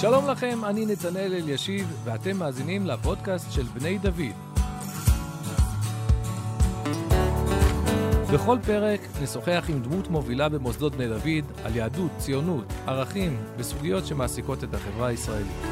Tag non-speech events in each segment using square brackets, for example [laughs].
שלום לכם, אני נתנאל אלישיב, ואתם מאזינים לפודקאסט של בני דוד. בכל פרק נשוחח עם דמות מובילה במוסדות בני דוד על יהדות, ציונות, ערכים וסוגיות שמעסיקות את החברה הישראלית.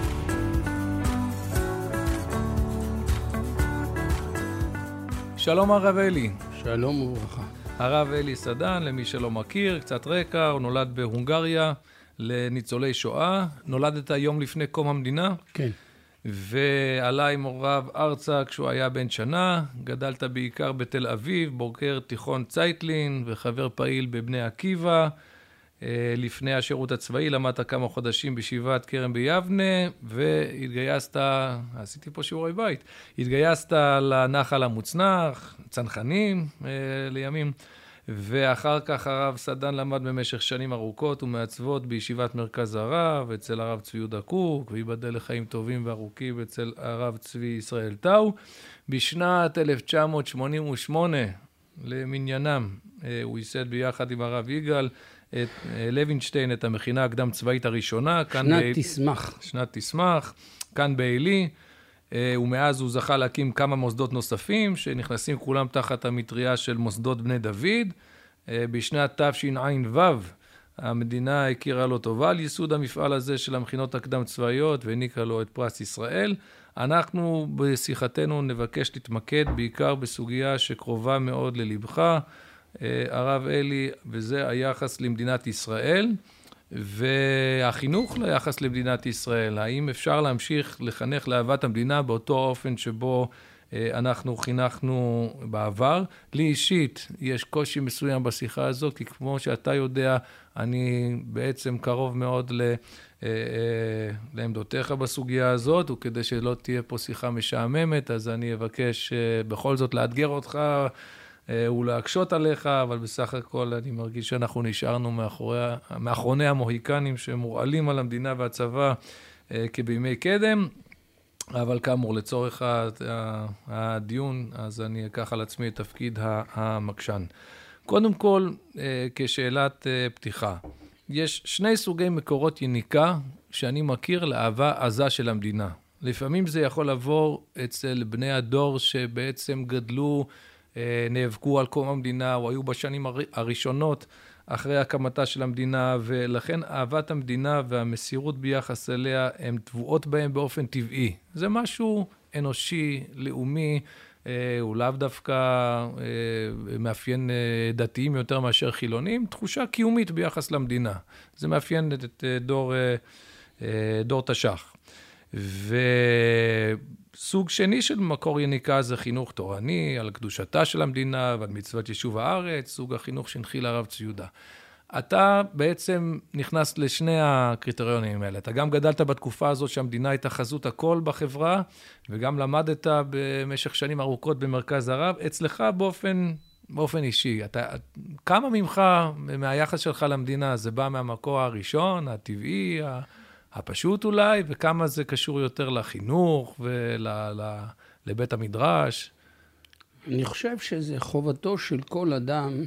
שלום הרב אלי. שלום וברכה. הרב אלי סדן, למי שלא מכיר, קצת רקע, הוא נולד בהונגריה לניצולי שואה. נולדת יום לפני קום המדינה. כן. ועלה עם הוריו ארצה כשהוא היה בן שנה. גדלת בעיקר בתל אביב, בוגר תיכון צייטלין וחבר פעיל בבני עקיבא. אה, לפני השירות הצבאי למדת כמה חודשים בישיבת כרם ביבנה, והתגייסת, עשיתי פה שיעורי בית, התגייסת לנחל המוצנח, צנחנים אה, לימים. ואחר כך הרב סדן למד במשך שנים ארוכות ומעצבות בישיבת מרכז הרב, אצל הרב צבי יהודה קוק, וייבדל לחיים טובים וארוכים אצל הרב צבי ישראל טאו. בשנת 1988, למניינם, אה, הוא ייסד ביחד עם הרב יגאל את אה, לוינשטיין, את המכינה הקדם צבאית הראשונה. שנת תשמח. שנת תשמח, כאן בעלי. אה, ומאז הוא זכה להקים כמה מוסדות נוספים, שנכנסים כולם תחת המטריה של מוסדות בני דוד. אה, בשנת תשע"ו המדינה הכירה לו טובה על ייסוד המפעל הזה של המכינות הקדם צבאיות והעניקה לו את פרס ישראל. אנחנו בשיחתנו נבקש להתמקד בעיקר בסוגיה שקרובה מאוד ללבך, אה, הרב אלי, וזה היחס למדינת ישראל. והחינוך ליחס למדינת ישראל, האם אפשר להמשיך לחנך לאהבת המדינה באותו אופן שבו אה, אנחנו חינכנו בעבר. לי אישית יש קושי מסוים בשיחה הזו, כי כמו שאתה יודע, אני בעצם קרוב מאוד ל... אה, אה, לעמדותיך בסוגיה הזאת, וכדי שלא תהיה פה שיחה משעממת, אז אני אבקש בכל זאת לאתגר אותך ולהקשות עליך, אבל בסך הכל אני מרגיש שאנחנו נשארנו מאחורי, מאחרוני המוהיקנים שמורעלים על המדינה והצבא אה, כבימי קדם. אבל כאמור, לצורך הדיון, אז אני אקח על עצמי את תפקיד המקשן. קודם כל, אה, כשאלת פתיחה, יש שני סוגי מקורות יניקה שאני מכיר לאהבה עזה של המדינה. לפעמים זה יכול לבוא אצל בני הדור שבעצם גדלו אה, נאבקו על קום המדינה, או היו בשנים הראשונות אחרי הקמתה של המדינה, ולכן אהבת המדינה והמסירות ביחס אליה הן טבועות בהם באופן טבעי. זה משהו אנושי, לאומי, אה, הוא לאו דווקא אה, מאפיין דתיים יותר מאשר חילונים, תחושה קיומית ביחס למדינה. זה מאפיין את דור, דור תש"ח. וסוג שני של מקור יניקה זה חינוך תורני, על קדושתה של המדינה ועל מצוות יישוב הארץ, סוג החינוך שהנחיל הרב ציודה. אתה בעצם נכנס לשני הקריטריונים האלה. אתה גם גדלת בתקופה הזאת שהמדינה הייתה חזות הכל בחברה, וגם למדת במשך שנים ארוכות במרכז הרב. אצלך באופן, באופן אישי, אתה, כמה ממך, מהיחס שלך למדינה, זה בא מהמקור הראשון, הטבעי, הפשוט אולי, וכמה זה קשור יותר לחינוך ולבית המדרש? אני חושב שזה חובתו של כל אדם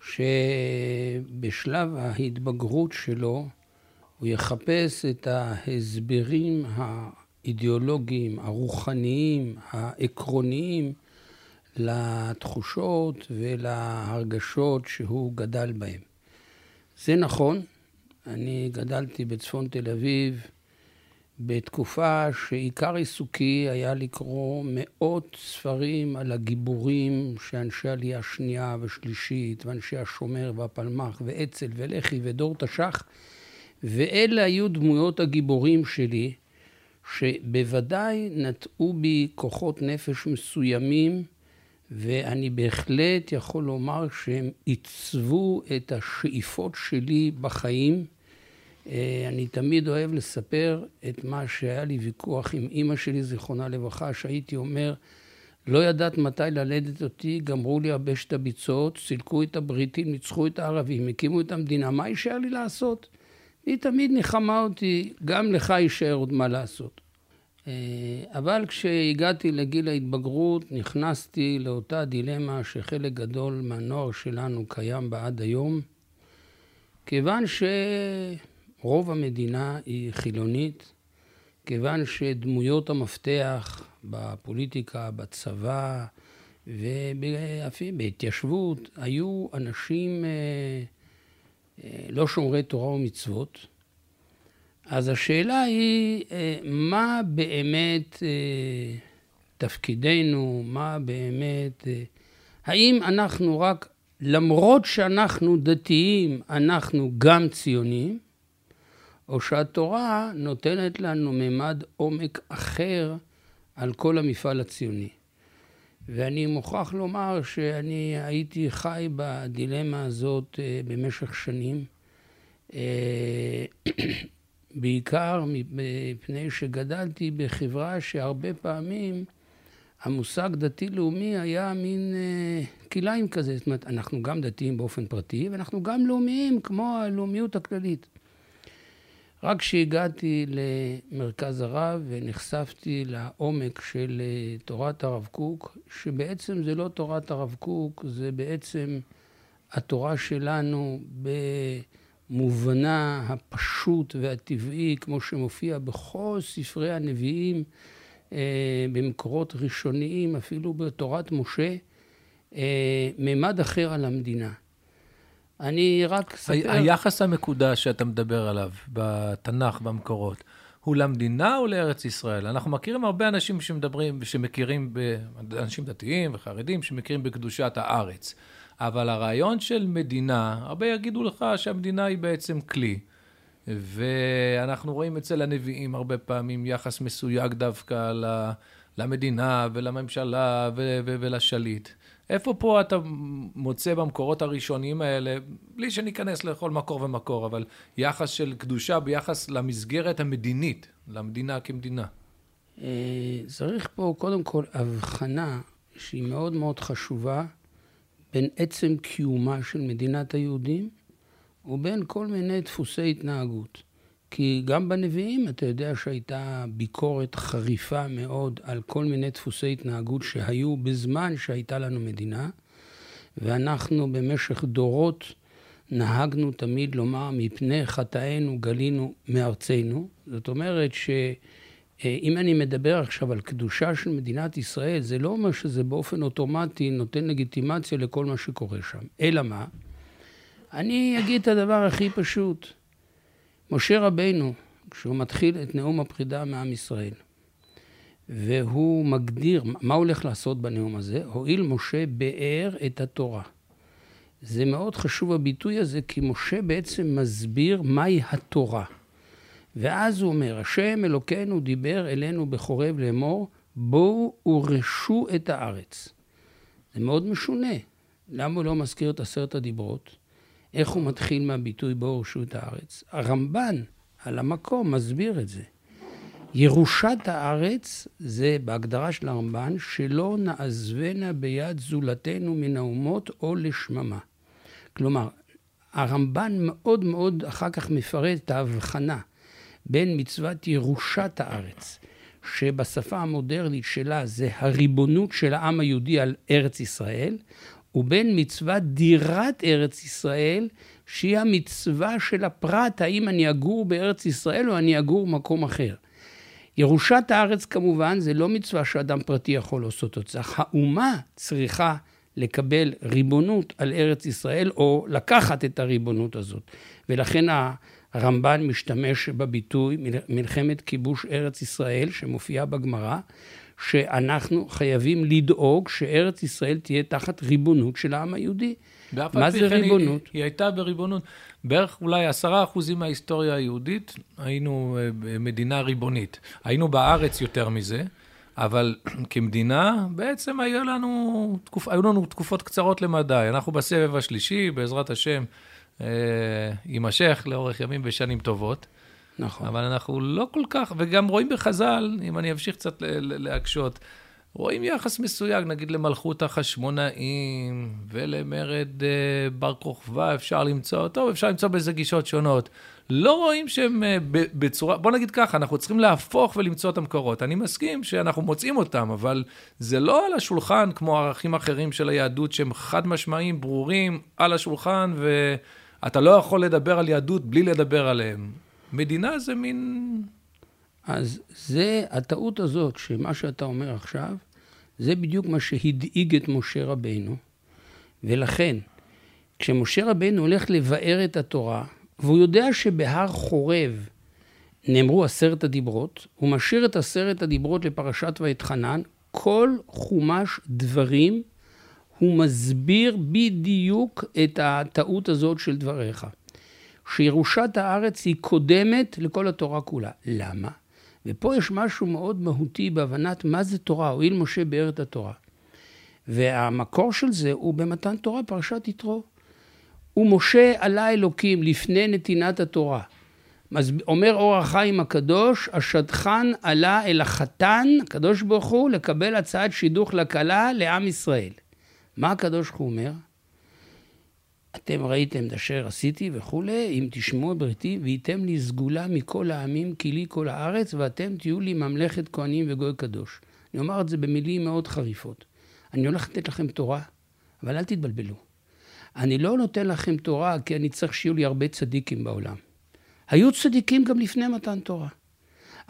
שבשלב ההתבגרות שלו הוא יחפש את ההסברים האידיאולוגיים, הרוחניים, העקרוניים לתחושות ולהרגשות שהוא גדל בהן. זה נכון, אני גדלתי בצפון תל אביב בתקופה שעיקר עיסוקי היה לקרוא מאות ספרים על הגיבורים שאנשי עלייה שנייה ושלישית, ואנשי השומר והפלמ"ח ואצ"ל ולח"י ודור תש"ח, ואלה היו דמויות הגיבורים שלי, שבוודאי נטעו בי כוחות נפש מסוימים ואני בהחלט יכול לומר שהם עיצבו את השאיפות שלי בחיים. אה, אני תמיד אוהב לספר את מה שהיה לי ויכוח עם אימא שלי, זיכרונה לברכה, שהייתי אומר, לא ידעת מתי ללדת אותי, גמרו לי יבש את הביצות, סילקו את הבריטים, ניצחו את הערבים, הקימו את המדינה, מה יישאר לי לעשות? היא תמיד ניחמה אותי, גם לך יישאר עוד מה לעשות. אה, אבל כשהגעתי לגיל ההתבגרות, נכנסתי לאותה דילמה שחלק גדול מהנוער שלנו קיים בה עד היום, כיוון רוב המדינה היא חילונית, כיוון שדמויות המפתח בפוליטיקה, בצבא ואפילו בהתיישבות היו אנשים אה, אה, לא שומרי תורה ומצוות. אז השאלה היא, אה, מה באמת תפקידנו, מה באמת, האם אנחנו רק, למרות שאנחנו דתיים, אנחנו גם ציונים, או שהתורה נותנת לנו ממד עומק אחר על כל המפעל הציוני. ואני מוכרח לומר שאני הייתי חי בדילמה הזאת אה, במשך שנים, אה, בעיקר מפני שגדלתי בחברה שהרבה פעמים המושג דתי-לאומי היה מין אה, כלאיים כזה. זאת אומרת, אנחנו גם דתיים באופן פרטי, ואנחנו גם לאומיים, כמו הלאומיות הכללית. רק כשהגעתי למרכז הרב ונחשפתי לעומק של אה, תורת הרב קוק, שבעצם זה לא תורת הרב קוק, זה בעצם התורה שלנו במובנה הפשוט והטבעי, כמו שמופיע בכל ספרי הנביאים, אה, במקורות ראשוניים, אפילו בתורת משה, אה, מימד אחר על המדינה. אני רק אספר... היחס המקודש שאתה מדבר עליו בתנ"ך, במקורות, הוא למדינה או לארץ ישראל? אנחנו מכירים הרבה אנשים שמדברים, שמכירים, אנשים דתיים וחרדים, שמכירים בקדושת הארץ. אבל הרעיון של מדינה, הרבה יגידו לך שהמדינה היא בעצם כלי. ואנחנו רואים אצל הנביאים הרבה פעמים יחס מסויג דווקא למדינה ולממשלה ולשליט. איפה פה אתה מוצא במקורות הראשוניים האלה, בלי שניכנס לכל מקור ומקור, אבל יחס של קדושה ביחס למסגרת המדינית, למדינה כמדינה? אה, צריך פה קודם כל הבחנה שהיא מאוד מאוד חשובה בין עצם קיומה של מדינת היהודים ובין כל מיני דפוסי התנהגות. כי גם בנביאים אתה יודע שהייתה ביקורת חריפה מאוד על כל מיני דפוסי התנהגות שהיו בזמן שהייתה לנו מדינה, ואנחנו במשך דורות נהגנו תמיד לומר, מפני חטאינו גלינו מארצנו. זאת אומרת שאם אני מדבר עכשיו על קדושה של מדינת ישראל, זה לא אומר שזה באופן אוטומטי נותן לגיטימציה לכל מה שקורה שם. אלא מה? אני אגיד את הדבר הכי פשוט. משה רבינו, כשהוא מתחיל את נאום הפרידה מעם ישראל, והוא מגדיר מה הולך לעשות בנאום הזה, הואיל משה באר את התורה. זה מאוד חשוב הביטוי הזה, כי משה בעצם מסביר מהי התורה. ואז הוא אומר, השם אלוקינו דיבר אלינו בחורב לאמור, בואו ורשו את הארץ. זה מאוד משונה. למה הוא לא מזכיר את עשרת הדיברות? איך הוא מתחיל מהביטוי בו הורשו את הארץ? הרמב"ן על המקום מסביר את זה. ירושת הארץ זה בהגדרה של הרמב"ן שלא נעזבנה ביד זולתנו מן האומות או לשממה. כלומר, הרמב"ן מאוד מאוד אחר כך מפרט את ההבחנה בין מצוות ירושת הארץ, שבשפה המודרנית שלה זה הריבונות של העם היהודי על ארץ ישראל, ובין מצוות דירת ארץ ישראל, שהיא המצווה של הפרט, האם אני אגור בארץ ישראל או אני אגור במקום אחר. ירושת הארץ כמובן זה לא מצווה שאדם פרטי יכול לעשות אותה. האומה צריכה לקבל ריבונות על ארץ ישראל או לקחת את הריבונות הזאת. ולכן הרמב"ן משתמש בביטוי מלחמת כיבוש ארץ ישראל שמופיעה בגמרא, שאנחנו חייבים לדאוג שארץ ישראל תהיה תחת ריבונות של העם היהודי. מה זה ריבונות? היא, היא הייתה בריבונות. בערך אולי עשרה אחוזים מההיסטוריה היהודית היינו אה, מדינה ריבונית. היינו בארץ יותר מזה, אבל [clears throat] כמדינה בעצם היו לנו, תקופ, היו לנו תקופות קצרות למדי. אנחנו בסבב השלישי, בעזרת השם, יימשך לאורך ימים ושנים טובות. נכון. אבל אנחנו לא כל כך, וגם רואים בחז"ל, אם אני אמשיך קצת להקשות, רואים יחס מסויג, נגיד למלכות החשמונאים ולמרד אה, בר כוכבא, אפשר למצוא, אותו, אפשר למצוא בזה גישות שונות. לא רואים שהם אה, בצורה, בוא נגיד ככה, אנחנו צריכים להפוך ולמצוא את המקורות. אני מסכים שאנחנו מוצאים אותם, אבל זה לא על השולחן כמו ערכים אחרים של היהדות, שהם חד משמעיים, ברורים, על השולחן, ואתה לא יכול לדבר על יהדות בלי לדבר עליהם. מדינה זה מין... אז זה, הטעות הזאת, שמה שאתה אומר עכשיו, זה בדיוק מה שהדאיג את משה רבינו. ולכן, כשמשה רבינו הולך לבאר את התורה, והוא יודע שבהר חורב נאמרו עשרת הדיברות, הוא משאיר את עשרת הדיברות לפרשת ואתחנן, כל חומש דברים הוא מסביר בדיוק את הטעות הזאת של דבריך. שירושת הארץ היא קודמת לכל התורה כולה. למה? ופה יש משהו מאוד מהותי בהבנת מה זה תורה, הואיל משה באר את התורה. והמקור של זה הוא במתן תורה, פרשת יתרו. ומשה עלה אלוקים לפני נתינת התורה. אומר אור החיים הקדוש, השדכן עלה אל החתן, הקדוש ברוך הוא, לקבל הצעת שידוך לכלה לעם ישראל. מה הקדוש ברוך הוא אומר? אתם ראיתם את אשר עשיתי וכולי, אם תשמעו בריתי, וייתם לי סגולה מכל העמים, כי לי כל הארץ, ואתם תהיו לי ממלכת כהנים וגוי קדוש. אני אומר את זה במילים מאוד חריפות. אני הולך לתת לכם תורה, אבל אל תתבלבלו. אני לא נותן לכם תורה כי אני צריך שיהיו לי הרבה צדיקים בעולם. היו צדיקים גם לפני מתן תורה.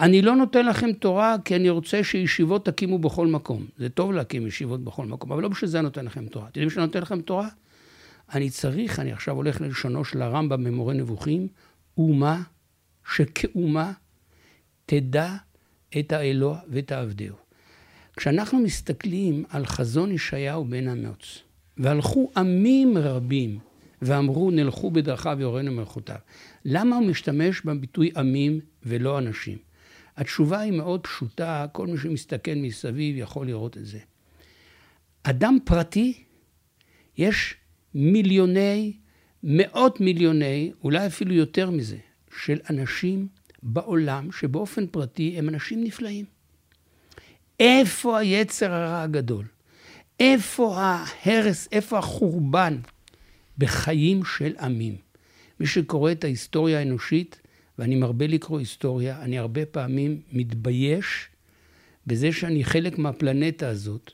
אני לא נותן לכם תורה כי אני רוצה שישיבות תקימו בכל מקום. זה טוב להקים ישיבות בכל מקום, אבל לא בשביל זה אני נותן לכם תורה. אתם יודעים שאני נותן לכם תורה? אני צריך, אני עכשיו הולך ללשונו של הרמב"ם במורה נבוכים, אומה שכאומה תדע את האלוה ואת העבדהו. כשאנחנו מסתכלים על חזון ישעיהו בן אמוץ, והלכו עמים רבים ואמרו נלכו בדרכיו ויורנו מלכותיו. למה הוא משתמש בביטוי עמים ולא אנשים? התשובה היא מאוד פשוטה, כל מי שמסתכל מסביב יכול לראות את זה. אדם פרטי, יש מיליוני, מאות מיליוני, אולי אפילו יותר מזה, של אנשים בעולם שבאופן פרטי הם אנשים נפלאים. איפה היצר הרע הגדול? איפה ההרס, איפה החורבן בחיים של עמים? מי שקורא את ההיסטוריה האנושית, ואני מרבה לקרוא היסטוריה, אני הרבה פעמים מתבייש בזה שאני חלק מהפלנטה הזאת,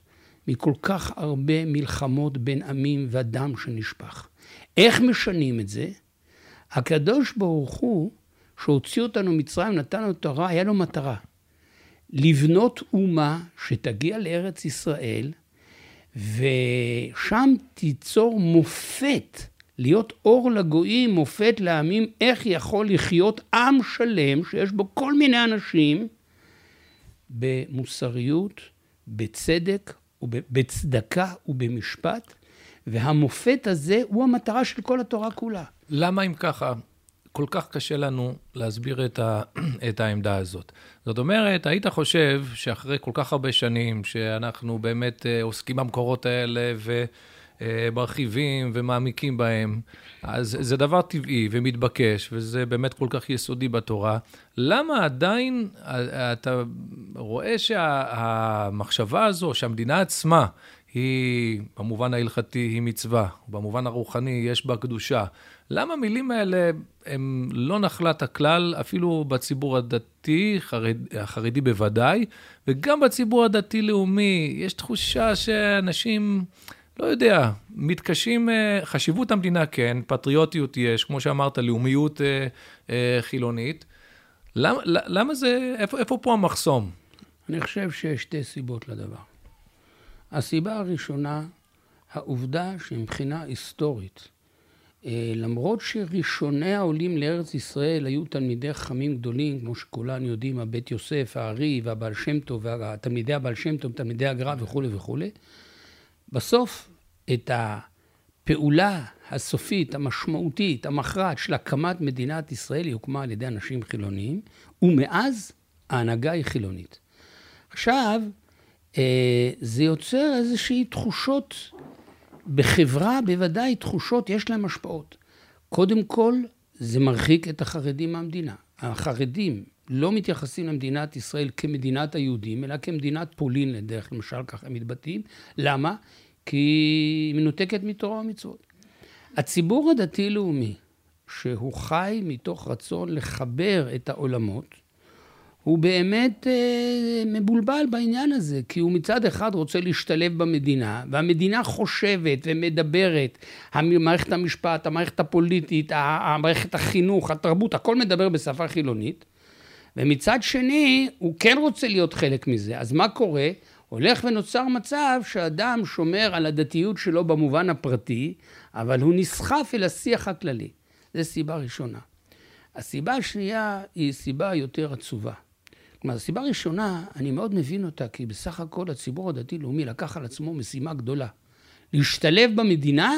מכל כך הרבה מלחמות בין עמים ודם שנשפך. איך משנים את זה? הקדוש ברוך הוא, שהוציא אותנו ממצרים, נתן לנו תורה, היה לו מטרה. לבנות אומה שתגיע לארץ ישראל, ושם תיצור מופת, להיות אור לגויים, מופת לעמים, איך יכול לחיות עם שלם, שיש בו כל מיני אנשים, במוסריות, בצדק, בצדקה ובמשפט, והמופת הזה הוא המטרה של כל התורה כולה. למה אם ככה כל כך קשה לנו להסביר את, ה, [clears throat] את העמדה הזאת? זאת אומרת, היית חושב שאחרי כל כך הרבה שנים שאנחנו באמת אה, עוסקים במקורות האלה ומרחיבים ומעמיקים בהם, אז זה דבר טבעי ומתבקש, וזה באמת כל כך יסודי בתורה. למה עדיין אה, אתה רואה שהמחשבה הזו, שהמדינה עצמה, היא, במובן ההלכתי, היא מצווה, במובן הרוחני, יש בה קדושה. למה המילים האלה הם לא נחלת הכלל, אפילו בציבור הדתי, חרד, החרדי בוודאי, וגם בציבור הדתי-לאומי, יש תחושה שאנשים, לא יודע, מתקשים, אה, חשיבות המדינה כן, פטריוטיות יש, כמו שאמרת, לאומיות אה, אה, חילונית. למה, למה זה, איפה, איפה פה המחסום? אני חושב שיש שתי סיבות לדבר. הסיבה הראשונה, העובדה שמבחינה היסטורית, למרות שראשוני העולים לארץ ישראל היו תלמידי חכמים גדולים, כמו שכולנו יודעים, הבית יוסף, הארי והבעל שם טוב, תלמידי הבעל שם טוב, תלמידי הגר"א וכולי וכולי, בסוף את הפעולה הסופית, המשמעותית, המכרעת של הקמת מדינת ישראל, היא הוקמה על ידי אנשים חילוניים, ומאז ההנהגה היא חילונית. עכשיו, אה, זה יוצר איזושהי תחושות בחברה בוודאי תחושות, יש להם השפעות. קודם כל, זה מרחיק את החרדים מהמדינה. החרדים לא מתייחסים למדינת ישראל כמדינת היהודים, אלא כמדינת פולין לדרך, למשל, ככה הם מתבטאים. למה? כי היא מנותקת מתורה ומצוות. הציבור הדתי-לאומי, שהוא חי מתוך רצון לחבר את העולמות, הוא באמת אה, מבולבל בעניין הזה, כי הוא מצד אחד רוצה להשתלב במדינה, והמדינה חושבת ומדברת, מערכת המשפט, המערכת הפוליטית, מערכת החינוך, התרבות, הכל מדבר בשפה חילונית, ומצד שני, הוא כן רוצה להיות חלק מזה. אז מה קורה? הולך ונוצר מצב שאדם שומר על הדתיות שלו במובן הפרטי, אבל הוא נסחף אל השיח הכללי. זו סיבה ראשונה. הסיבה השנייה היא סיבה יותר עצובה. כלומר, הסיבה הראשונה, אני מאוד מבין אותה, כי בסך הכל הציבור הדתי-לאומי לקח על עצמו משימה גדולה. להשתלב במדינה,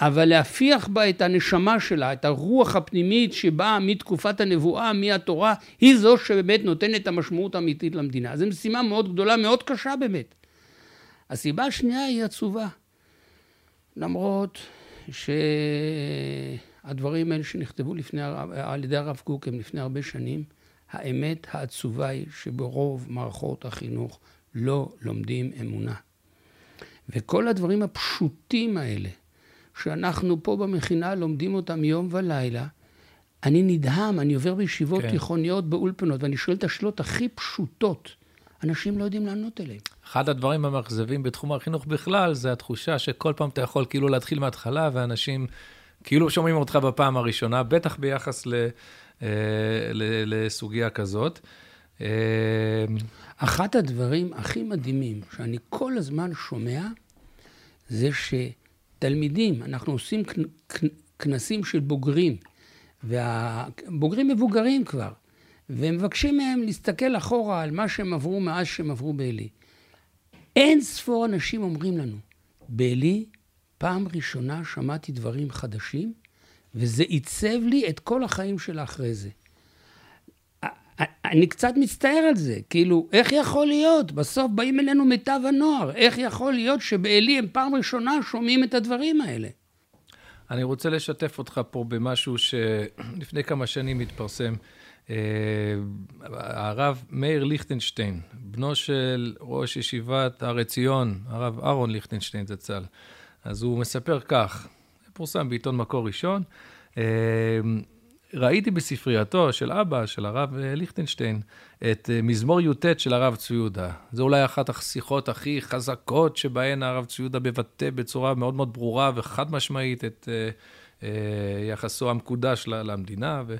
אבל להפיח בה את הנשמה שלה, את הרוח הפנימית שבאה מתקופת הנבואה, מהתורה, היא זו שבאמת נותנת את המשמעות האמיתית למדינה. זו משימה מאוד גדולה, מאוד קשה באמת. הסיבה השנייה היא עצובה. למרות שהדברים האלה שנכתבו לפני, על ידי הרב קוק הם לפני הרבה שנים, האמת העצובה היא שברוב מערכות החינוך לא לומדים אמונה. וכל הדברים הפשוטים האלה, שאנחנו פה במכינה לומדים אותם יום ולילה, אני נדהם, אני עובר בישיבות כן. תיכוניות באולפנות, ואני שואל את השאלות הכי פשוטות. אנשים לא יודעים לענות עליהן. אחד הדברים המאכזבים בתחום החינוך בכלל, זה התחושה שכל פעם אתה יכול כאילו להתחיל מההתחלה, ואנשים כאילו שומעים אותך בפעם הראשונה, בטח ביחס ל... אה, לסוגיה כזאת. אה, אחת הדברים הכי מדהימים שאני כל הזמן שומע, זה שתלמידים, אנחנו עושים כנסים של בוגרים, והבוגרים מבוגרים כבר, ומבקשים מהם להסתכל אחורה על מה שהם עברו מאז שהם עברו בעלי. אין ספור אנשים אומרים לנו, בעלי, פעם ראשונה שמעתי דברים חדשים, וזה עיצב לי את כל החיים שלה אחרי זה. אני קצת מצטער על זה, כאילו, איך יכול להיות? בסוף באים אלינו מיטב הנוער, איך יכול להיות שבעלי הם פעם ראשונה שומעים את הדברים האלה? אני רוצה לשתף אותך פה במשהו שלפני כמה שנים התפרסם. אה, הרב מאיר ליכטנשטיין, בנו של ראש ישיבת הר עציון, הרב אהרון ליכטנשטיין זצ"ל. אז הוא מספר כך, פורסם בעיתון מקור ראשון. אה, ראיתי בספרייתו של אבא, של הרב אה, ליכטנשטיין, את אה, מזמור י"ט של הרב צבי יהודה. זו אולי אחת השיחות הכי חזקות שבהן הרב צבי יהודה מבטא בצורה מאוד מאוד ברורה וחד משמעית את יחסו המקודש למדינה. ו...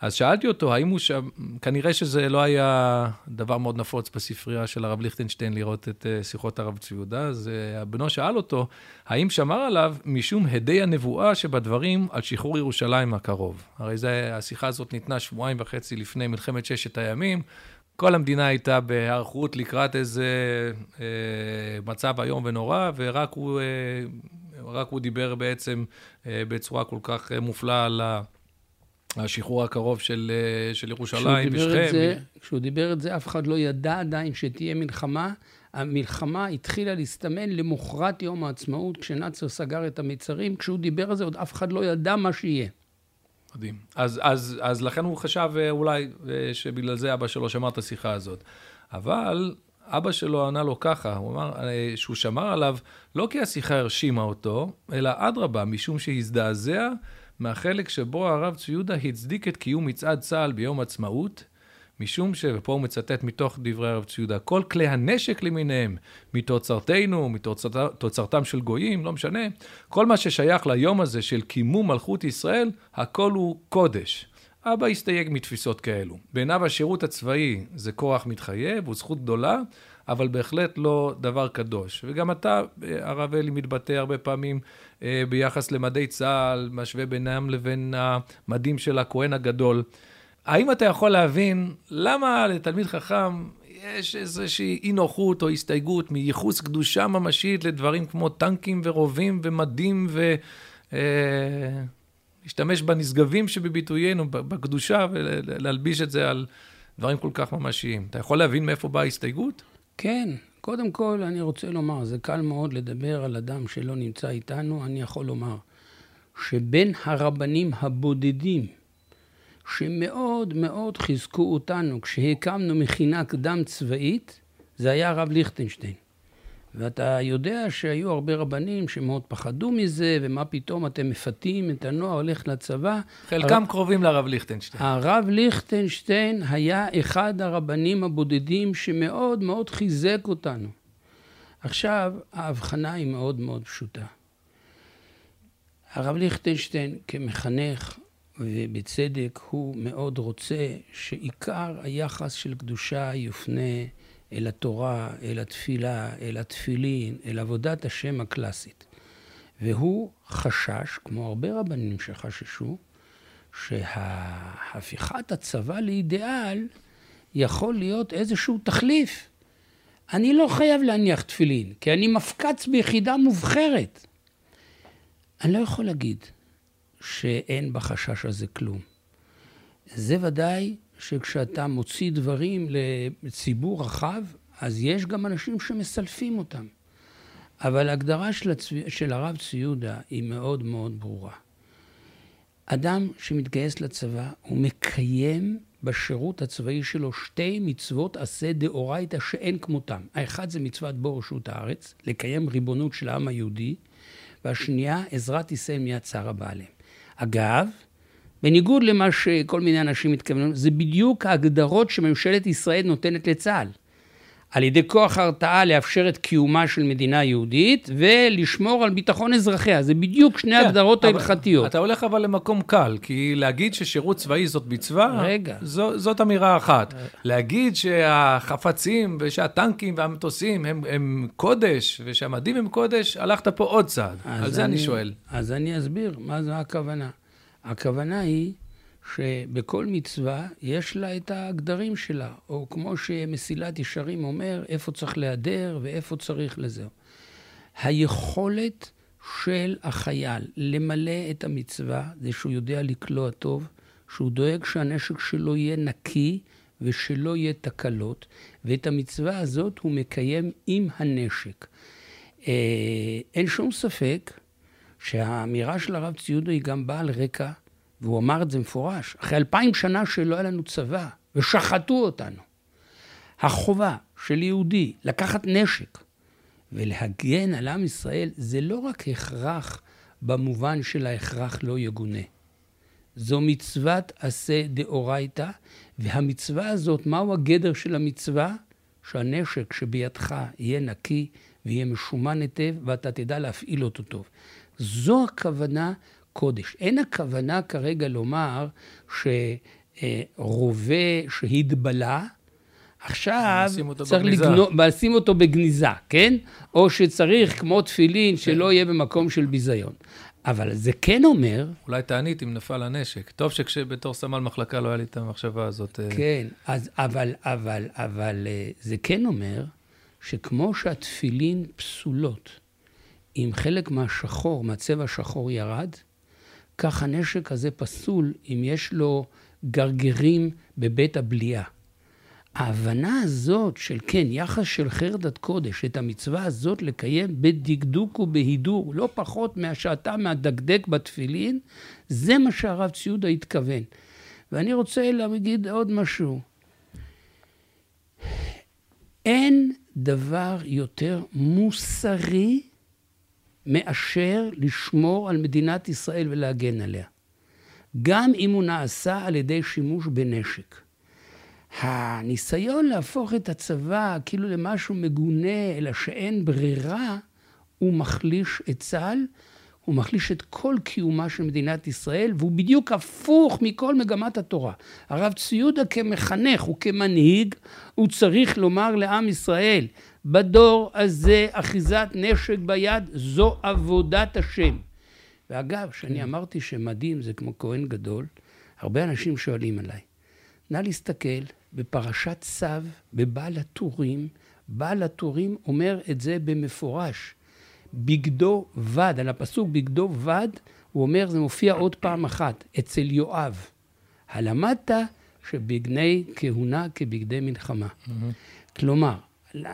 אז שאלתי אותו, האם הוא שם, כנראה שזה לא היה דבר מאוד נפוץ בספרייה של הרב ליכטנשטיין לראות את אה, שיחות הרב צבי יהודה, אז אה, בנו שאל אותו, האם שמר עליו משום הדי הנבואה שבדברים על שחרור ירושלים הקרוב? הרי זה, השיחה הזאת ניתנה שבועיים וחצי לפני מלחמת ששת הימים. כל המדינה הייתה בהיערכות לקראת איזה אה, מצב איום ונורא, ורק הוא, אה, הוא דיבר בעצם אה, בצורה כל כך אה, מופלאה על ה... השחרור הקרוב של, אה, של ירושלים ושכם. כשהוא דיבר את זה, אף אחד לא ידע עדיין שתהיה מלחמה. המלחמה התחילה להסתמן למוחרת יום העצמאות, כשנאצר סגר את המיצרים. כשהוא דיבר על זה, עוד אף אחד לא ידע מה שיהיה. מדהים. אז, אז, אז לכן הוא חשב אה, אולי אה, שבגלל זה אבא שלו שמר את השיחה הזאת. אבל אבא שלו ענה לו ככה, הוא אמר שהוא שמר עליו לא כי השיחה הרשימה אותו, אלא אדרבה, משום שהזדעזע מהחלק שבו הרב צבי יהודה הצדיק את קיום מצעד צה"ל ביום עצמאות, משום ש... ופה הוא מצטט מתוך דברי הרב צבי יהודה, כל כלי הנשק למיניהם, מתוצרתנו, מתוצרתם של גויים, לא משנה, כל מה ששייך ליום הזה של קימום מלכות ישראל, הכל הוא קודש. אבא הסתייג מתפיסות כאלו. בעיניו השירות הצבאי זה כורח מתחייב, הוא זכות גדולה, אבל בהחלט לא דבר קדוש. וגם אתה, הרב אלי, מתבטא הרבה פעמים אה, ביחס למדי צה"ל, משווה בינם לבין המדים של הכהן הגדול. האם אתה יכול להבין למה לתלמיד חכם יש איזושהי אי נוחות או הסתייגות מייחוס קדושה ממשית לדברים כמו טנקים ורובים ומדים ו... אה, להשתמש בנשגבים שבביטוינו, בקדושה, ולהלביש את זה על דברים כל כך ממשיים. אתה יכול להבין מאיפה באה ההסתייגות? כן. קודם כל, אני רוצה לומר, זה קל מאוד לדבר על אדם שלא נמצא איתנו. אני יכול לומר שבין הרבנים הבודדים, שמאוד מאוד חיזקו אותנו כשהקמנו מכינה קדם צבאית, זה היה הרב ליכטנשטיין. ואתה יודע שהיו הרבה רבנים שמאוד פחדו מזה, ומה פתאום אתם מפתים את הנוער הולך לצבא. חלקם הר... קרובים לרב ליכטנשטיין. הרב ליכטנשטיין היה אחד הרבנים הבודדים שמאוד מאוד חיזק אותנו. עכשיו, ההבחנה היא מאוד מאוד פשוטה. הרב ליכטנשטיין כמחנך, ובצדק, הוא מאוד רוצה שעיקר היחס של קדושה יופנה אל התורה, אל התפילה, אל התפילין, אל עבודת השם הקלאסית. והוא חשש, כמו הרבה רבנים שחששו, שהפיכת הצבא לאידיאל יכול להיות איזשהו תחליף. אני לא חייב להניח תפילין, כי אני מפקץ ביחידה מובחרת. אני לא יכול להגיד שאין בחשש הזה כלום. זה ודאי שכשאתה מוציא דברים לציבור רחב, אז יש גם אנשים שמסלפים אותם. אבל ההגדרה של, הצו... של הרב צבי יהודה היא מאוד מאוד ברורה. אדם שמתגייס לצבא, הוא מקיים בשירות הצבאי שלו שתי מצוות עשה דאורייתא שאין כמותם. האחד זה מצוות בור רשות הארץ, לקיים ריבונות של העם היהודי, והשנייה, עזרת ישראל מיד צער הבעלים. אגב, בניגוד למה שכל מיני אנשים מתכוונים, זה בדיוק ההגדרות שממשלת ישראל נותנת לצה"ל. על ידי כוח הרתעה לאפשר את קיומה של מדינה יהודית ולשמור על ביטחון אזרחיה. זה בדיוק שני כן, ההגדרות ההלכתיות. אתה הולך אבל למקום קל, כי להגיד ששירות צבאי זאת מצווה, רגע. זו, זאת אמירה אחת. להגיד שהחפצים ושהטנקים והמטוסים הם, הם קודש ושהמדים הם קודש, הלכת פה עוד צעד. על זה אני, אני שואל. אז אני אסביר מה זו הכוונה. הכוונה היא שבכל מצווה יש לה את הגדרים שלה, או כמו שמסילת ישרים אומר, איפה צריך להיעדר ואיפה צריך לזהו. היכולת של החייל למלא את המצווה זה שהוא יודע לקלוע טוב, שהוא דואג שהנשק שלו יהיה נקי ושלא יהיה תקלות, ואת המצווה הזאת הוא מקיים עם הנשק. אה, אין שום ספק שהאמירה של הרב ציודו היא גם באה על רקע והוא אמר את זה מפורש, אחרי אלפיים שנה שלא היה לנו צבא, ושחטו אותנו. החובה של יהודי לקחת נשק ולהגן על עם ישראל, זה לא רק הכרח במובן של ההכרח לא יגונה. זו מצוות עשה דאורייתא, והמצווה הזאת, מהו הגדר של המצווה? שהנשק שבידך יהיה נקי ויהיה משומן היטב, ואתה תדע להפעיל אותו טוב. זו הכוונה קודש. אין הכוונה כרגע לומר שרובה שהתבלה, עכשיו צריך לגנוב, לשים אותו בגניזה, כן? או שצריך, כמו תפילין, כן. שלא יהיה במקום של ביזיון. אבל זה כן אומר... אולי תענית אם נפל הנשק. טוב שכשבתור סמל מחלקה לא היה לי את המחשבה הזאת. אה. כן, אז, אבל, אבל, אבל אה, זה כן אומר שכמו שהתפילין פסולות, אם חלק מהשחור, מהצבע השחור ירד, כך הנשק הזה פסול אם יש לו גרגרים בבית הבליעה. ההבנה הזאת של כן, יחס של חרדת קודש, את המצווה הזאת לקיים בדקדוק ובהידור, לא פחות מהשעתה מהדקדק בתפילין, זה מה שהרב ציודה התכוון. ואני רוצה להגיד עוד משהו. אין דבר יותר מוסרי מאשר לשמור על מדינת ישראל ולהגן עליה. גם אם הוא נעשה על ידי שימוש בנשק. הניסיון להפוך את הצבא כאילו למשהו מגונה, אלא שאין ברירה, הוא מחליש את צה"ל, הוא מחליש את כל קיומה של מדינת ישראל, והוא בדיוק הפוך מכל מגמת התורה. הרב ציודה כמחנך וכמנהיג, הוא צריך לומר לעם ישראל, בדור הזה אחיזת נשק ביד זו עבודת השם. ואגב, כשאני אמרתי שמדים זה כמו כהן גדול, הרבה אנשים שואלים עליי. נא להסתכל בפרשת צו, בבעל הטורים, בעל הטורים אומר את זה במפורש. בגדו בד, על הפסוק בגדו בד, הוא אומר, זה מופיע עוד פעם אחת, אצל יואב. הלמדת שבגדי כהונה כבגדי מלחמה. Mm-hmm. כלומר,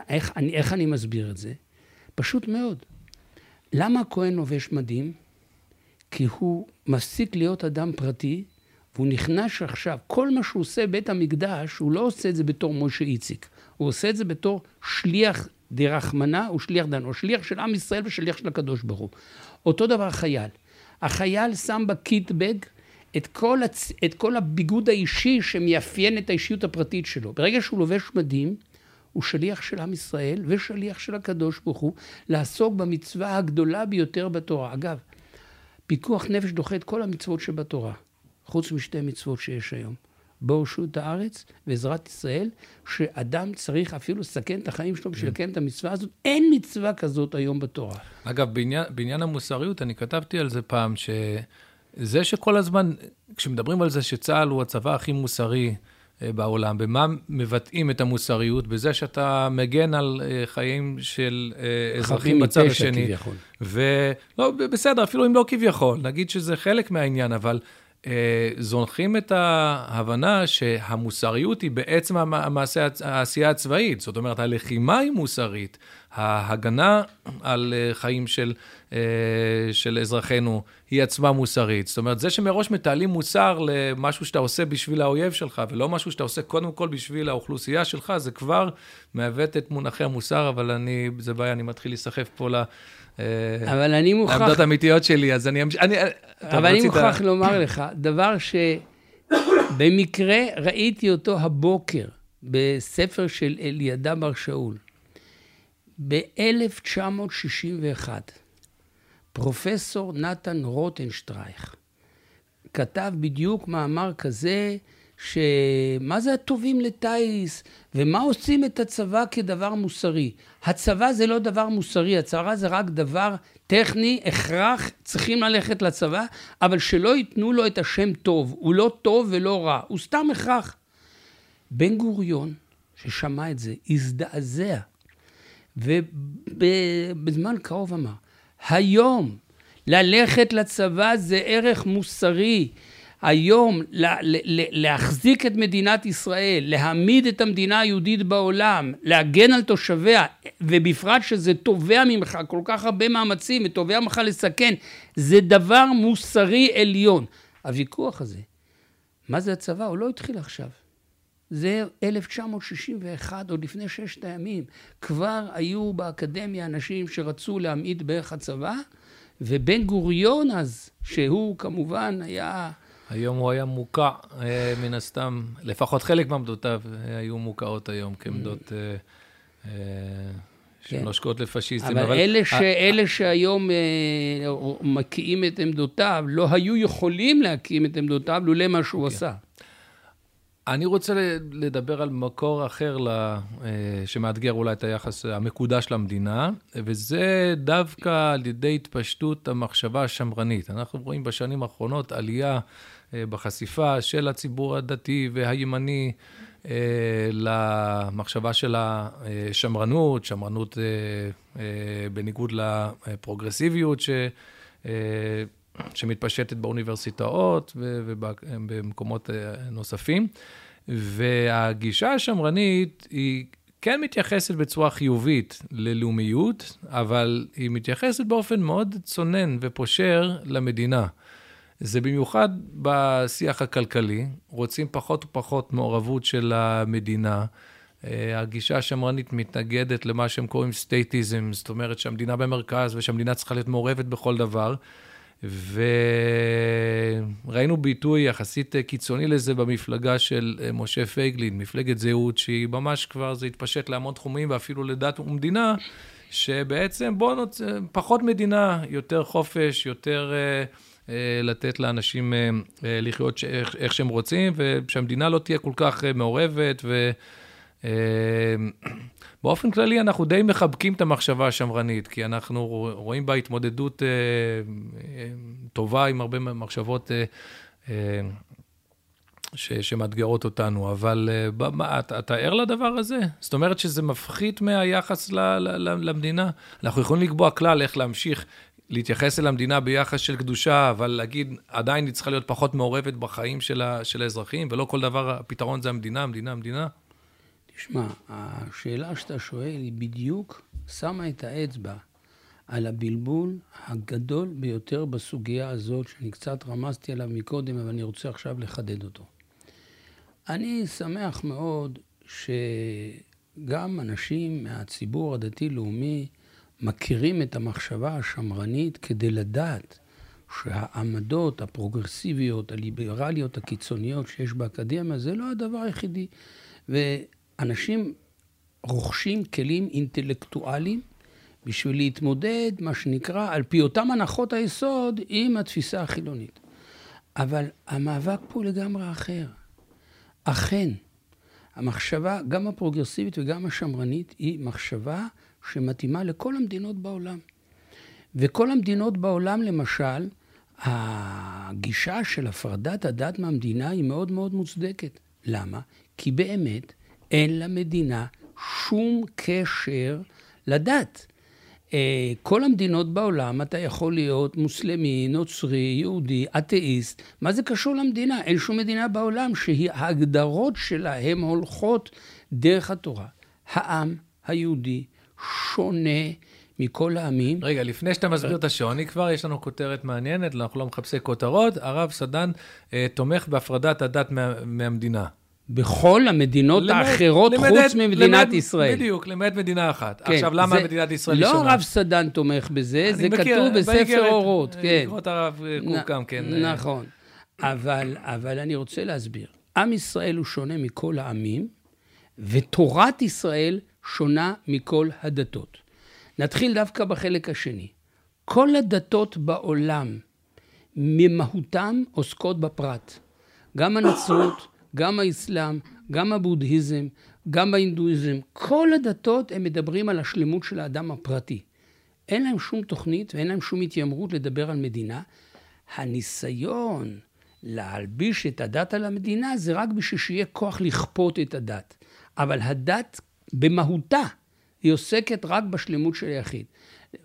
איך אני, איך אני מסביר את זה? פשוט מאוד. למה הכהן לובש מדים? כי הוא מפסיק להיות אדם פרטי, והוא נכנס עכשיו, כל מה שהוא עושה בבית המקדש, הוא לא עושה את זה בתור משה איציק, הוא עושה את זה בתור שליח דרחמנא ושליח דנו, שליח של עם ישראל ושליח של הקדוש ברוך הוא. אותו דבר חייל. החייל שם בקיטבג את כל, הצ... את כל הביגוד האישי שמאפיין את האישיות הפרטית שלו. ברגע שהוא לובש מדים, הוא שליח של עם ישראל ושליח של הקדוש ברוך הוא לעסוק במצווה הגדולה ביותר בתורה. אגב, פיקוח נפש דוחה את כל המצוות שבתורה, חוץ משתי מצוות שיש היום. בואו שוט הארץ ועזרת ישראל, שאדם צריך אפילו לסכן את החיים שלו בשביל לקיים את המצווה הזאת. אין מצווה כזאת היום בתורה. אגב, בעניין, בעניין המוסריות, אני כתבתי על זה פעם, שזה שכל הזמן, כשמדברים על זה שצה"ל הוא הצבא הכי מוסרי, בעולם, במה מבטאים את המוסריות? בזה שאתה מגן על אה, חיים של אה, אזרחים בצד השני. כביכול. ולא, בסדר, אפילו אם לא כביכול, נגיד שזה חלק מהעניין, אבל זונחים את ההבנה שהמוסריות היא בעצם המעשה, העשייה הצבאית. זאת אומרת, הלחימה היא מוסרית, ההגנה על חיים של אה, של אזרחינו היא עצמה מוסרית. זאת אומרת, זה שמראש מתעלים מוסר למשהו שאתה עושה בשביל האויב שלך, ולא משהו שאתה עושה קודם כל בשביל האוכלוסייה שלך, זה כבר מעוות את מונחי המוסר, אבל אני, זה בעיה, אני מתחיל להיסחף פה ל... אה, אבל אני מוכרח... העמדות האמיתיות שלי, אז אני... אני אבל אני מוכרח לומר לך, דבר שבמקרה ראיתי אותו הבוקר בספר של אלידע בר שאול, ב-1961. פרופסור נתן רוטנשטרייך כתב בדיוק מאמר כזה, שמה זה הטובים לטיס, ומה עושים את הצבא כדבר מוסרי. הצבא זה לא דבר מוסרי, הצבא זה רק דבר טכני, הכרח, צריכים ללכת לצבא, אבל שלא ייתנו לו את השם טוב. הוא לא טוב ולא רע, הוא סתם הכרח. בן גוריון, ששמע את זה, הזדעזע, ובזמן קרוב אמר, היום ללכת לצבא זה ערך מוסרי. היום להחזיק את מדינת ישראל, להעמיד את המדינה היהודית בעולם, להגן על תושביה, ובפרט שזה תובע ממך כל כך הרבה מאמצים ותובע ממך לסכן, זה דבר מוסרי עליון. הוויכוח הזה, מה זה הצבא? הוא לא התחיל עכשיו. זה 1961, עוד לפני ששת הימים. כבר היו באקדמיה אנשים שרצו להמעיט בערך הצבא, ובן גוריון אז, שהוא כמובן היה... היום הוא היה מוקע, אה, מן הסתם, לפחות חלק מעמדותיו אה, היו מוקעות היום כעמדות... אה, כן. שנושקות לפשיסטים. אבל, אבל אלה, ש... אלה שהיום מקיאים את עמדותיו, לא היו יכולים להקים את עמדותיו לולא מה שהוא כן. עשה. אני רוצה לדבר על מקור אחר אה, שמאתגר אולי את היחס המקודש למדינה, וזה דווקא על ידי התפשטות המחשבה השמרנית. אנחנו רואים בשנים האחרונות עלייה אה, בחשיפה של הציבור הדתי והימני אה, למחשבה של השמרנות, שמרנות בניגוד לפרוגרסיביות ש... שמתפשטת באוניברסיטאות ובמקומות אה, נוספים. והגישה השמרנית היא כן מתייחסת בצורה חיובית ללאומיות, אבל היא מתייחסת באופן מאוד צונן ופושר למדינה. זה במיוחד בשיח הכלכלי, רוצים פחות ופחות מעורבות של המדינה. אה, הגישה השמרנית מתנגדת למה שהם קוראים סטייטיזם, זאת אומרת שהמדינה במרכז ושהמדינה צריכה להיות מעורבת בכל דבר. וראינו ביטוי יחסית קיצוני לזה במפלגה של אה, משה פייגלין, מפלגת זהות, שהיא ממש כבר, זה התפשט להמון תחומים ואפילו לדת ומדינה, שבעצם בואו נוצ... פחות מדינה, יותר חופש, יותר uh, uh, לתת לאנשים uh, לחיות ש... איך, איך שהם רוצים, ושהמדינה לא תהיה כל כך מעורבת, ו... באופן כללי אנחנו די מחבקים את המחשבה השמרנית, כי אנחנו רואים בה התמודדות אה, אה, טובה עם הרבה מחשבות אה, אה, ש, שמאתגרות אותנו, אבל אה, מה, אתה, אתה ער לדבר הזה? זאת אומרת שזה מפחית מהיחס ל, ל, ל, למדינה? אנחנו יכולים לקבוע כלל איך להמשיך להתייחס אל המדינה ביחס של קדושה, אבל להגיד, עדיין היא צריכה להיות פחות מעורבת בחיים של, ה, של האזרחים, ולא כל דבר, הפתרון זה המדינה, המדינה, המדינה? תשמע, השאלה שאתה שואל היא בדיוק שמה את האצבע על הבלבול הגדול ביותר בסוגיה הזאת, שאני קצת רמזתי עליו מקודם, אבל אני רוצה עכשיו לחדד אותו. אני שמח מאוד גם אנשים מהציבור הדתי-לאומי מכירים את המחשבה השמרנית כדי לדעת שהעמדות הפרוגרסיביות, הליברליות, הקיצוניות שיש באקדמיה, זה לא הדבר היחידי. ואנשים רוכשים כלים אינטלקטואליים בשביל להתמודד, מה שנקרא, על פי אותם הנחות היסוד, עם התפיסה החילונית. אבל המאבק פה לגמרי אחר. אכן, המחשבה, גם הפרוגרסיבית וגם השמרנית, היא מחשבה שמתאימה לכל המדינות בעולם. וכל המדינות בעולם, למשל, הגישה של הפרדת הדת מהמדינה היא מאוד מאוד מוצדקת. למה? כי באמת אין למדינה שום קשר לדת. אה, כל המדינות בעולם, אתה יכול להיות מוסלמי, נוצרי, יהודי, אתאיסט. מה זה קשור למדינה? אין שום מדינה בעולם שההגדרות שלה הן הולכות דרך התורה. העם היהודי שונה מכל העמים. רגע, לפני שאתה מסביר את השוני, כבר יש לנו כותרת מעניינת, אנחנו לא מחפשי כותרות. הרב סדן אה, תומך בהפרדת הדת מה, מהמדינה. בכל המדינות למד, האחרות למד, חוץ ממדינת למד, ישראל. בדיוק, למעט מדינה אחת. כן, עכשיו, למה זה, מדינת ישראל לא שונה? לא הרב סדן תומך בזה, זה מכיר, כתוב בספר אורות, כן. בעקבות הרב קוק גם כן. נכון. אבל, אבל אני רוצה להסביר. עם ישראל הוא שונה מכל העמים, ותורת ישראל שונה מכל הדתות. נתחיל דווקא בחלק השני. כל הדתות בעולם, ממהותם עוסקות בפרט. גם הנצרות, גם האסלאם, גם הבודהיזם, גם ההינדואיזם, כל הדתות הם מדברים על השלמות של האדם הפרטי. אין להם שום תוכנית ואין להם שום התיימרות לדבר על מדינה. הניסיון להלביש את הדת על המדינה זה רק בשביל שיהיה כוח לכפות את הדת. אבל הדת במהותה היא עוסקת רק בשלמות של היחיד.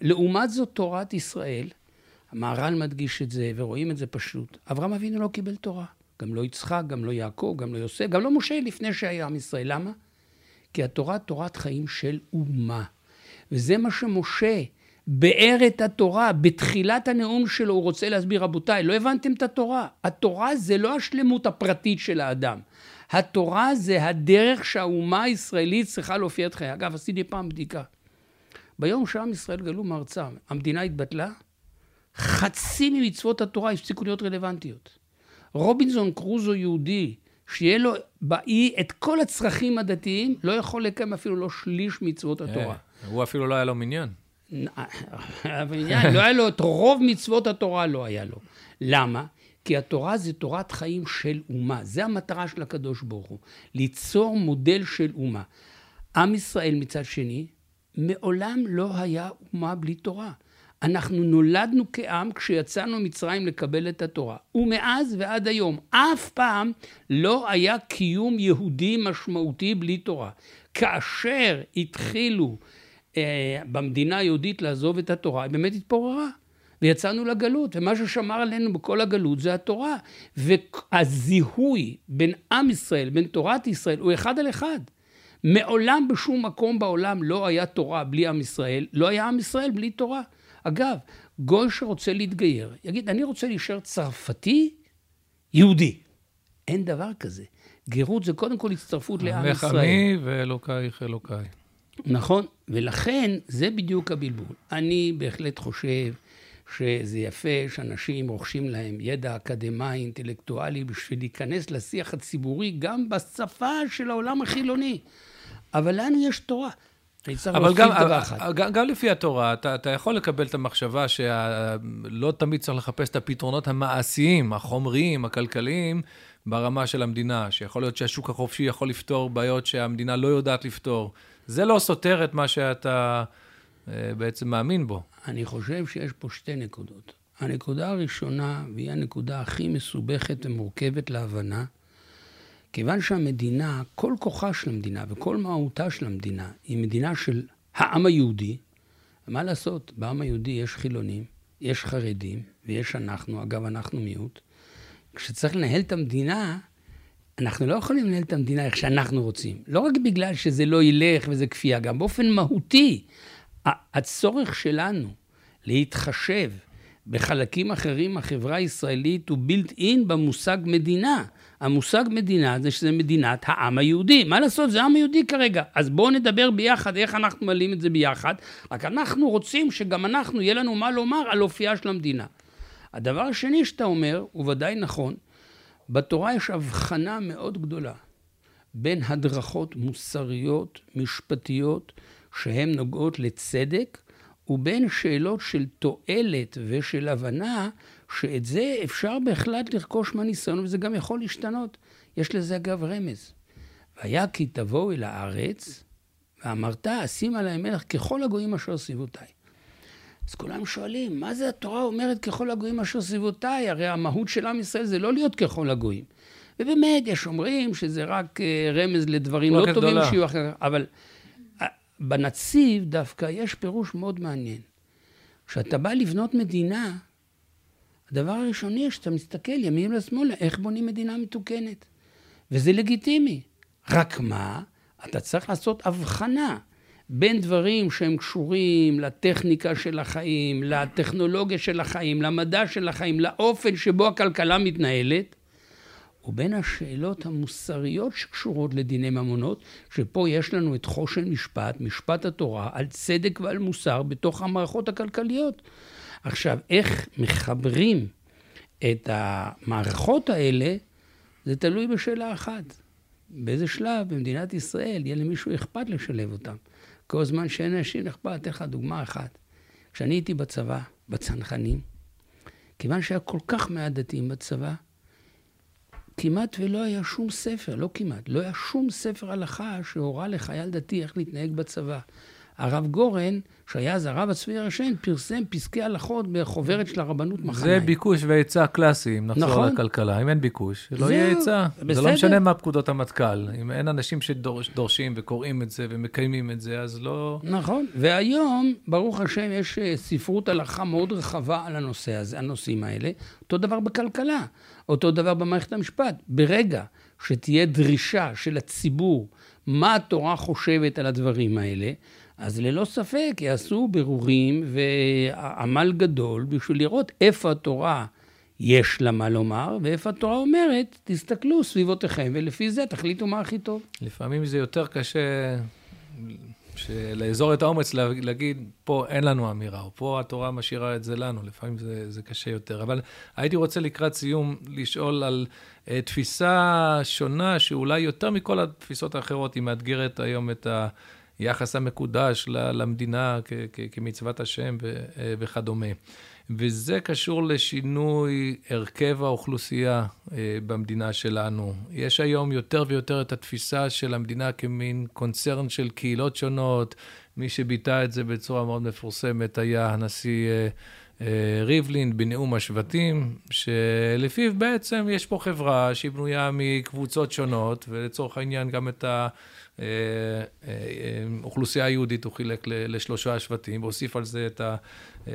לעומת זאת, תורת ישראל, המהר"ל מדגיש את זה, ורואים את זה פשוט. אברהם אבינו לא קיבל תורה. גם לא יצחק, גם לא יעקב, גם לא יוסף, גם לא משה לפני שהיה עם ישראל. למה? כי התורה תורת חיים של אומה. וזה מה שמשה ביאר את התורה. בתחילת הנאום שלו הוא רוצה להסביר, רבותיי, לא הבנתם את התורה. התורה זה לא השלמות הפרטית של האדם. התורה זה הדרך שהאומה הישראלית צריכה להופיע את חייה. אגב, עשיתי פעם בדיקה. ביום שעם ישראל גלו מארצם, המדינה התבטלה, חצי ממצוות התורה הפסיקו להיות רלוונטיות. רובינזון קרוזו יהודי, שיהיה לו באי את כל הצרכים הדתיים, לא יכול לקיים אפילו לא שליש מצוות התורה. אה, הוא אפילו לא היה לו מניין. מניין, לא היה לו את רוב מצוות התורה, לא היה לו. למה? כי התורה זה תורת חיים של אומה. זה המטרה של הקדוש ברוך הוא, ליצור מודל של אומה. עם ישראל מצד שני, מעולם לא היה אומה בלי תורה. אנחנו נולדנו כעם כשיצאנו ממצרים לקבל את התורה. ומאז ועד היום, אף פעם לא היה קיום יהודי משמעותי בלי תורה. כאשר התחילו אה, במדינה היהודית לעזוב את התורה, היא באמת התפוררה. ויצאנו לגלות, ומה ששמר עלינו בכל הגלות זה התורה. והזיהוי בין עם ישראל, בין תורת ישראל, הוא אחד על אחד. מעולם בשום מקום בעולם לא היה תורה בלי עם ישראל, לא היה עם ישראל בלי תורה. אגב, גוי שרוצה להתגייר, יגיד, אני רוצה להישאר צרפתי, יהודי. אין דבר כזה. גירות זה קודם כל הצטרפות לעם ישראל. עמך עמי ואלוקייך אלוקיי. נכון, ולכן זה בדיוק הבלבול. אני בהחלט חושב שזה יפה שאנשים רוכשים להם ידע אקדמאי, אינטלקטואלי, בשביל להיכנס לשיח הציבורי גם בשפה של העולם החילוני. אבל לנו יש תורה. אבל גם, גם, גם לפי התורה, אתה, אתה יכול לקבל את המחשבה שלא תמיד צריך לחפש את הפתרונות המעשיים, החומריים, הכלכליים, ברמה של המדינה, שיכול להיות שהשוק החופשי יכול לפתור בעיות שהמדינה לא יודעת לפתור. זה לא סותר את מה שאתה אה, בעצם מאמין בו. אני חושב שיש פה שתי נקודות. הנקודה הראשונה, והיא הנקודה הכי מסובכת ומורכבת להבנה, כיוון שהמדינה, כל כוחה של המדינה וכל מהותה של המדינה היא מדינה של העם היהודי, מה לעשות, בעם היהודי יש חילונים, יש חרדים ויש אנחנו, אגב, אנחנו מיעוט. כשצריך לנהל את המדינה, אנחנו לא יכולים לנהל את המדינה איך שאנחנו רוצים. לא רק בגלל שזה לא ילך וזה כפייה, גם באופן מהותי. הצורך שלנו להתחשב בחלקים אחרים החברה הישראלית הוא בילט אין במושג מדינה. המושג מדינה זה שזה מדינת העם היהודי. מה לעשות, זה העם היהודי כרגע. אז בואו נדבר ביחד איך אנחנו מעלים את זה ביחד. רק אנחנו רוצים שגם אנחנו, יהיה לנו מה לומר על אופייה של המדינה. הדבר השני שאתה אומר, הוא ודאי נכון, בתורה יש הבחנה מאוד גדולה בין הדרכות מוסריות, משפטיות, שהן נוגעות לצדק, ובין שאלות של תועלת ושל הבנה, שאת זה אפשר בהחלט לרכוש מהניסיון, וזה גם יכול להשתנות. יש לזה אגב רמז. והיה כי תבואו אל הארץ, ואמרת, אשים עליהם מלך ככל הגויים אשר סביבותיי. אז כולם שואלים, מה זה התורה אומרת ככל הגויים אשר סביבותיי? הרי המהות של עם ישראל זה לא להיות ככל הגויים. ובאמת, יש אומרים שזה רק אה, רמז לדברים לא טובים שיהיו אחר כך, אבל בנציב דווקא יש פירוש מאוד מעניין. כשאתה בא לבנות מדינה, הדבר הראשוני שאתה מסתכל ימין ושמאלה, איך בונים מדינה מתוקנת. וזה לגיטימי. רק מה? אתה צריך לעשות הבחנה בין דברים שהם קשורים לטכניקה של החיים, לטכנולוגיה של החיים, למדע של החיים, לאופן שבו הכלכלה מתנהלת, ובין השאלות המוסריות שקשורות לדיני ממונות, שפה יש לנו את חושן משפט, משפט התורה, על צדק ועל מוסר בתוך המערכות הכלכליות. עכשיו, איך מחברים את המערכות האלה, זה תלוי בשאלה אחת. באיזה שלב במדינת ישראל יהיה למישהו אכפת לשלב אותם. כל זמן שאין אנשים אכפת, אתן לך דוגמה אחת. כשאני הייתי בצבא, בצנחנים, כיוון שהיה כל כך מעט דתיים בצבא, כמעט ולא היה שום ספר, לא כמעט, לא היה שום ספר הלכה שהורה לחייל דתי איך להתנהג בצבא. הרב גורן, שהיה אז הרב הצבאי הראשי, פרסם פסקי הלכות בחוברת של הרבנות מחניים. זה ביקוש והיצע קלאסי, אם נחזור נכון. לכלכלה. אם אין ביקוש, לא יהיה היצע. זה לא משנה מה פקודות המטכ"ל. אם אין אנשים שדורשים וקוראים את זה ומקיימים את זה, אז לא... נכון. והיום, ברוך השם, יש אה, ספרות הלכה מאוד רחבה על הנושא הזה, הנושאים האלה. אותו דבר בכלכלה, אותו דבר במערכת המשפט. ברגע שתהיה דרישה של הציבור מה התורה חושבת על הדברים האלה, אז ללא ספק יעשו ברורים ועמל גדול בשביל לראות איפה התורה יש לה מה לומר, ואיפה התורה אומרת, תסתכלו סביבותיכם, ולפי זה תחליטו מה הכי טוב. לפעמים זה יותר קשה לאזור את האומץ להגיד, פה אין לנו אמירה, או פה התורה משאירה את זה לנו, לפעמים זה, זה קשה יותר. אבל הייתי רוצה לקראת סיום לשאול על uh, תפיסה שונה, שאולי יותר מכל התפיסות האחרות, היא מאתגרת היום את. היחס המקודש למדינה כמצוות השם אה, וכדומה. וזה קשור לשינוי הרכב האוכלוסייה אה, במדינה שלנו. יש היום יותר ויותר את התפיסה של המדינה כמין קונצרן של קהילות שונות. מי שביטא את זה בצורה מאוד מפורסמת היה הנשיא אה, ריבלין בנאום השבטים, שלפיו בעצם יש פה חברה שהיא בנויה מקבוצות שונות, ולצורך העניין גם את ה... אה, אה, אוכלוסייה היהודית הוא חילק לשלושה שבטים, והוסיף על זה את, ה, אה,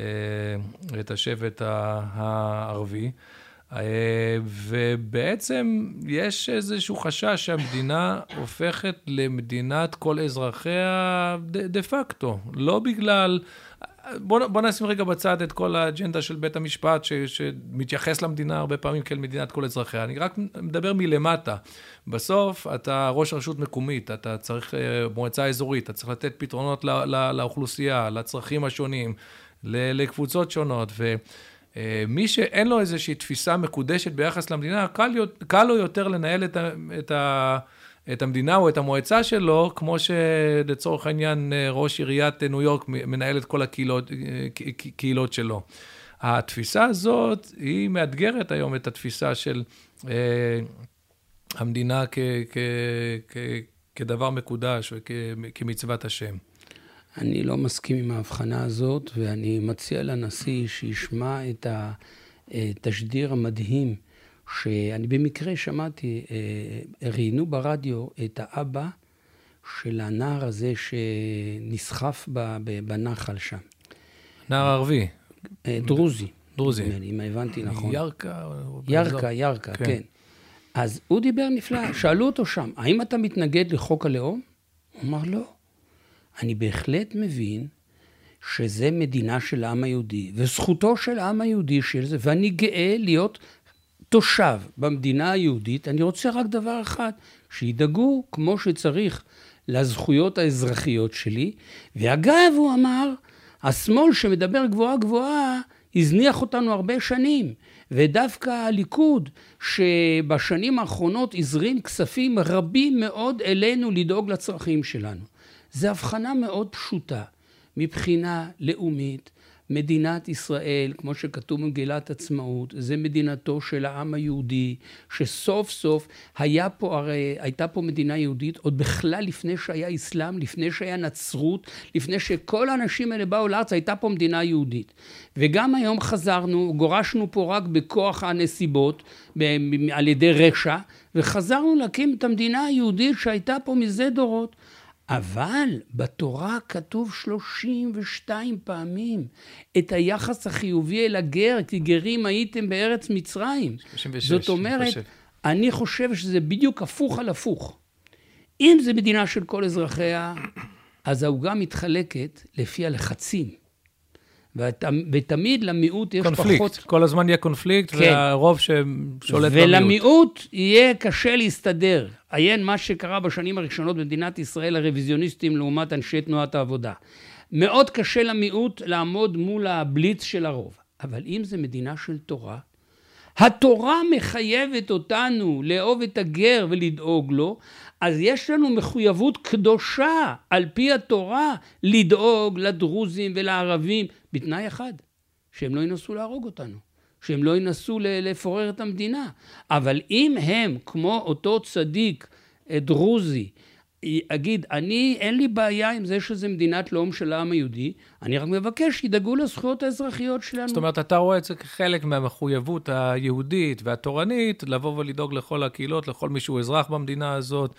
את השבט הערבי. ובעצם יש איזשהו חשש שהמדינה הופכת למדינת כל אזרחיה דה פקטו, לא בגלל בוא, בוא נשים רגע בצד את כל האג'נדה של בית המשפט, ש, שמתייחס למדינה הרבה פעמים כאל מדינת כל אזרחיה. אני רק מדבר מלמטה. בסוף אתה ראש רשות מקומית, אתה צריך אה, מועצה אזורית, אתה צריך לתת פתרונות לא, לא, לאוכלוסייה, לצרכים השונים, לקבוצות שונות. ו... אה, מי שאין לו איזושהי תפיסה מקודשת ביחס למדינה, קל, קל לו יותר לנהל את ה... את ה את המדינה או את המועצה שלו, כמו שלצורך העניין אה, ראש עיריית ניו יורק מנהל את כל הקהילות אה, שלו. התפיסה הזאת, היא מאתגרת היום את התפיסה של אה, המדינה כ, כ, כ, כדבר מקודש וכמצוות השם. אני לא מסכים עם ההבחנה הזאת, ואני מציע לנשיא שישמע את התשדיר המדהים שאני במקרה שמעתי, אה, ראיינו ברדיו את האבא של הנער הזה שנסחף בנחל שם. נער ערבי. אה, דרוזי. דרוזי. אם הבנתי נכון. ירקה. ירקה, ירקה, כן. כן. אז הוא דיבר נפלא, שאלו אותו שם, האם אתה מתנגד לחוק הלאום? הוא אמר, לא. אני בהחלט מבין שזה מדינה של העם היהודי, וזכותו של העם היהודי של זה, ואני גאה להיות תושב במדינה היהודית. אני רוצה רק דבר אחד, שידאגו כמו שצריך לזכויות האזרחיות שלי. ואגב, הוא אמר, השמאל שמדבר גבוהה גבוהה, הזניח אותנו הרבה שנים. ודווקא הליכוד, שבשנים האחרונות הזרים כספים רבים מאוד אלינו לדאוג לצרכים שלנו. זו הבחנה מאוד פשוטה. מבחינה לאומית, מדינת ישראל, כמו שכתוב במגילת עצמאות, זה מדינתו של העם היהודי, שסוף סוף היה פה, הרי הייתה פה מדינה יהודית עוד בכלל לפני שהיה אסלאם, לפני שהיה נצרות, לפני שכל האנשים האלה באו לארץ, הייתה פה מדינה יהודית. וגם היום חזרנו, גורשנו פה רק בכוח הנסיבות, על ידי רשע, וחזרנו להקים את המדינה היהודית שהייתה פה מזה דורות. אבל בתורה כתוב 32 פעמים את היחס החיובי אל הגר, כי גרים הייתם בארץ מצרים. 36, זאת אומרת, אני חושב שזה בדיוק הפוך על הפוך. אם זו מדינה של כל אזרחיה, אז העוגה מתחלקת לפי הלחצים. ות, ותמיד למיעוט יש קונפליקט. פחות... קונפליקט, כל הזמן יהיה קונפליקט, כן. והרוב ששולט במיעוט. ולמיעוט יהיה קשה להסתדר. עיין מה שקרה בשנים הראשונות במדינת ישראל, הרוויזיוניסטים לעומת אנשי תנועת העבודה. מאוד קשה למיעוט לעמוד מול הבליץ של הרוב. אבל אם זה מדינה של תורה, התורה מחייבת אותנו לאהוב את הגר ולדאוג לו, אז יש לנו מחויבות קדושה על פי התורה לדאוג לדרוזים ולערבים בתנאי אחד, שהם לא ינסו להרוג אותנו, שהם לא ינסו לפורר את המדינה. אבל אם הם, כמו אותו צדיק אה, דרוזי, אגיד, אני, אין לי בעיה עם זה שזה מדינת לאום של העם היהודי, אני רק מבקש שידאגו לזכויות האזרחיות שלנו. זאת אומרת, אתה רואה את זה כחלק מהמחויבות היהודית והתורנית, לבוא ולדאוג לכל הקהילות, לכל מי שהוא אזרח במדינה הזאת,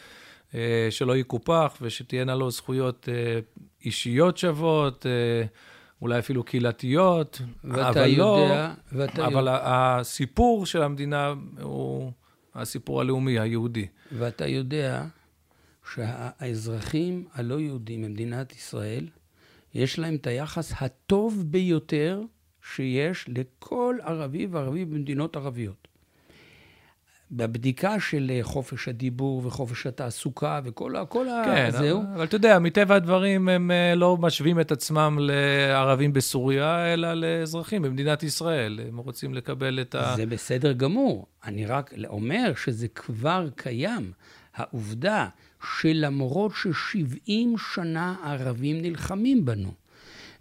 אה, שלא יקופח ושתהיינה לו זכויות אה, אישיות שוות. אולי אפילו קהילתיות, אבל לא... ואתה אבל יודע... הסיפור של המדינה הוא הסיפור הלאומי, היהודי. ואתה יודע שהאזרחים הלא יהודים במדינת ישראל, יש להם את היחס הטוב ביותר שיש לכל ערבי וערבי במדינות ערביות. בבדיקה של אה, חופש הדיבור וחופש התעסוקה וכל ה... כל כן, ה... זהו. אבל אתה יודע, מטבע הדברים הם אה, לא משווים את עצמם לערבים בסוריה, אלא לאזרחים במדינת ישראל. הם רוצים לקבל את ה... זה בסדר גמור. אני רק אומר שזה כבר קיים. העובדה שלמרות ש-70 שנה ערבים נלחמים בנו,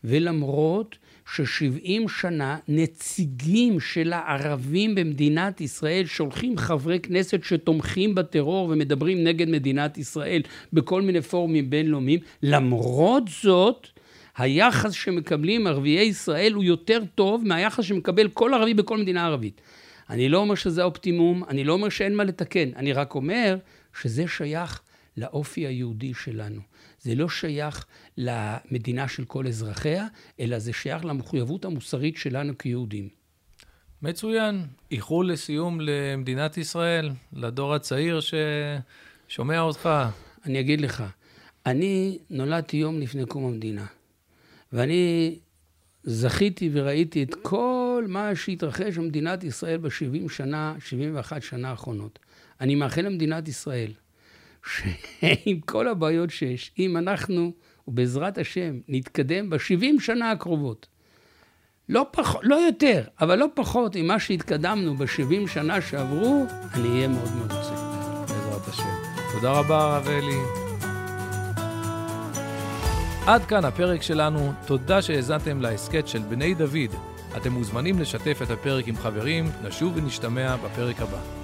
ולמרות ש-70 שנה נציגים של הערבים במדינת ישראל שולחים חברי כנסת שתומכים בטרור ומדברים נגד מדינת ישראל בכל מיני פורומים בינלאומיים, למרות זאת היחס שמקבלים ערביי ישראל הוא יותר טוב מהיחס שמקבל כל ערבי בכל מדינה ערבית. אני לא אומר שזה האופטימום, אני לא אומר שאין מה לתקן, אני רק אומר שזה שייך לאופי היהודי שלנו. זה לא שייך למדינה של כל אזרחיה, אלא זה שייך למחויבות המוסרית שלנו כיהודים. מצוין. איחול לסיום למדינת ישראל, לדור הצעיר ששומע אותך. אני אגיד לך, אני נולדתי יום לפני קום המדינה, ואני זכיתי וראיתי את כל מה שהתרחש במדינת ישראל ב-70 שנה, 71 שנה האחרונות. אני מאחל למדינת ישראל שעם [laughs] כל הבעיות שיש, אם אנחנו, ובעזרת השם, נתקדם ב-70 שנה הקרובות, לא, פח, לא יותר, אבל לא פחות ממה שהתקדמנו ב-70 שנה שעברו, אני אהיה מאוד מרוצה. בעזרת השם. תודה רבה, הרב אלי. עד כאן הפרק שלנו. תודה שהאזנתם להסכת של בני דוד. אתם מוזמנים לשתף את הפרק עם חברים. נשוב ונשתמע בפרק הבא.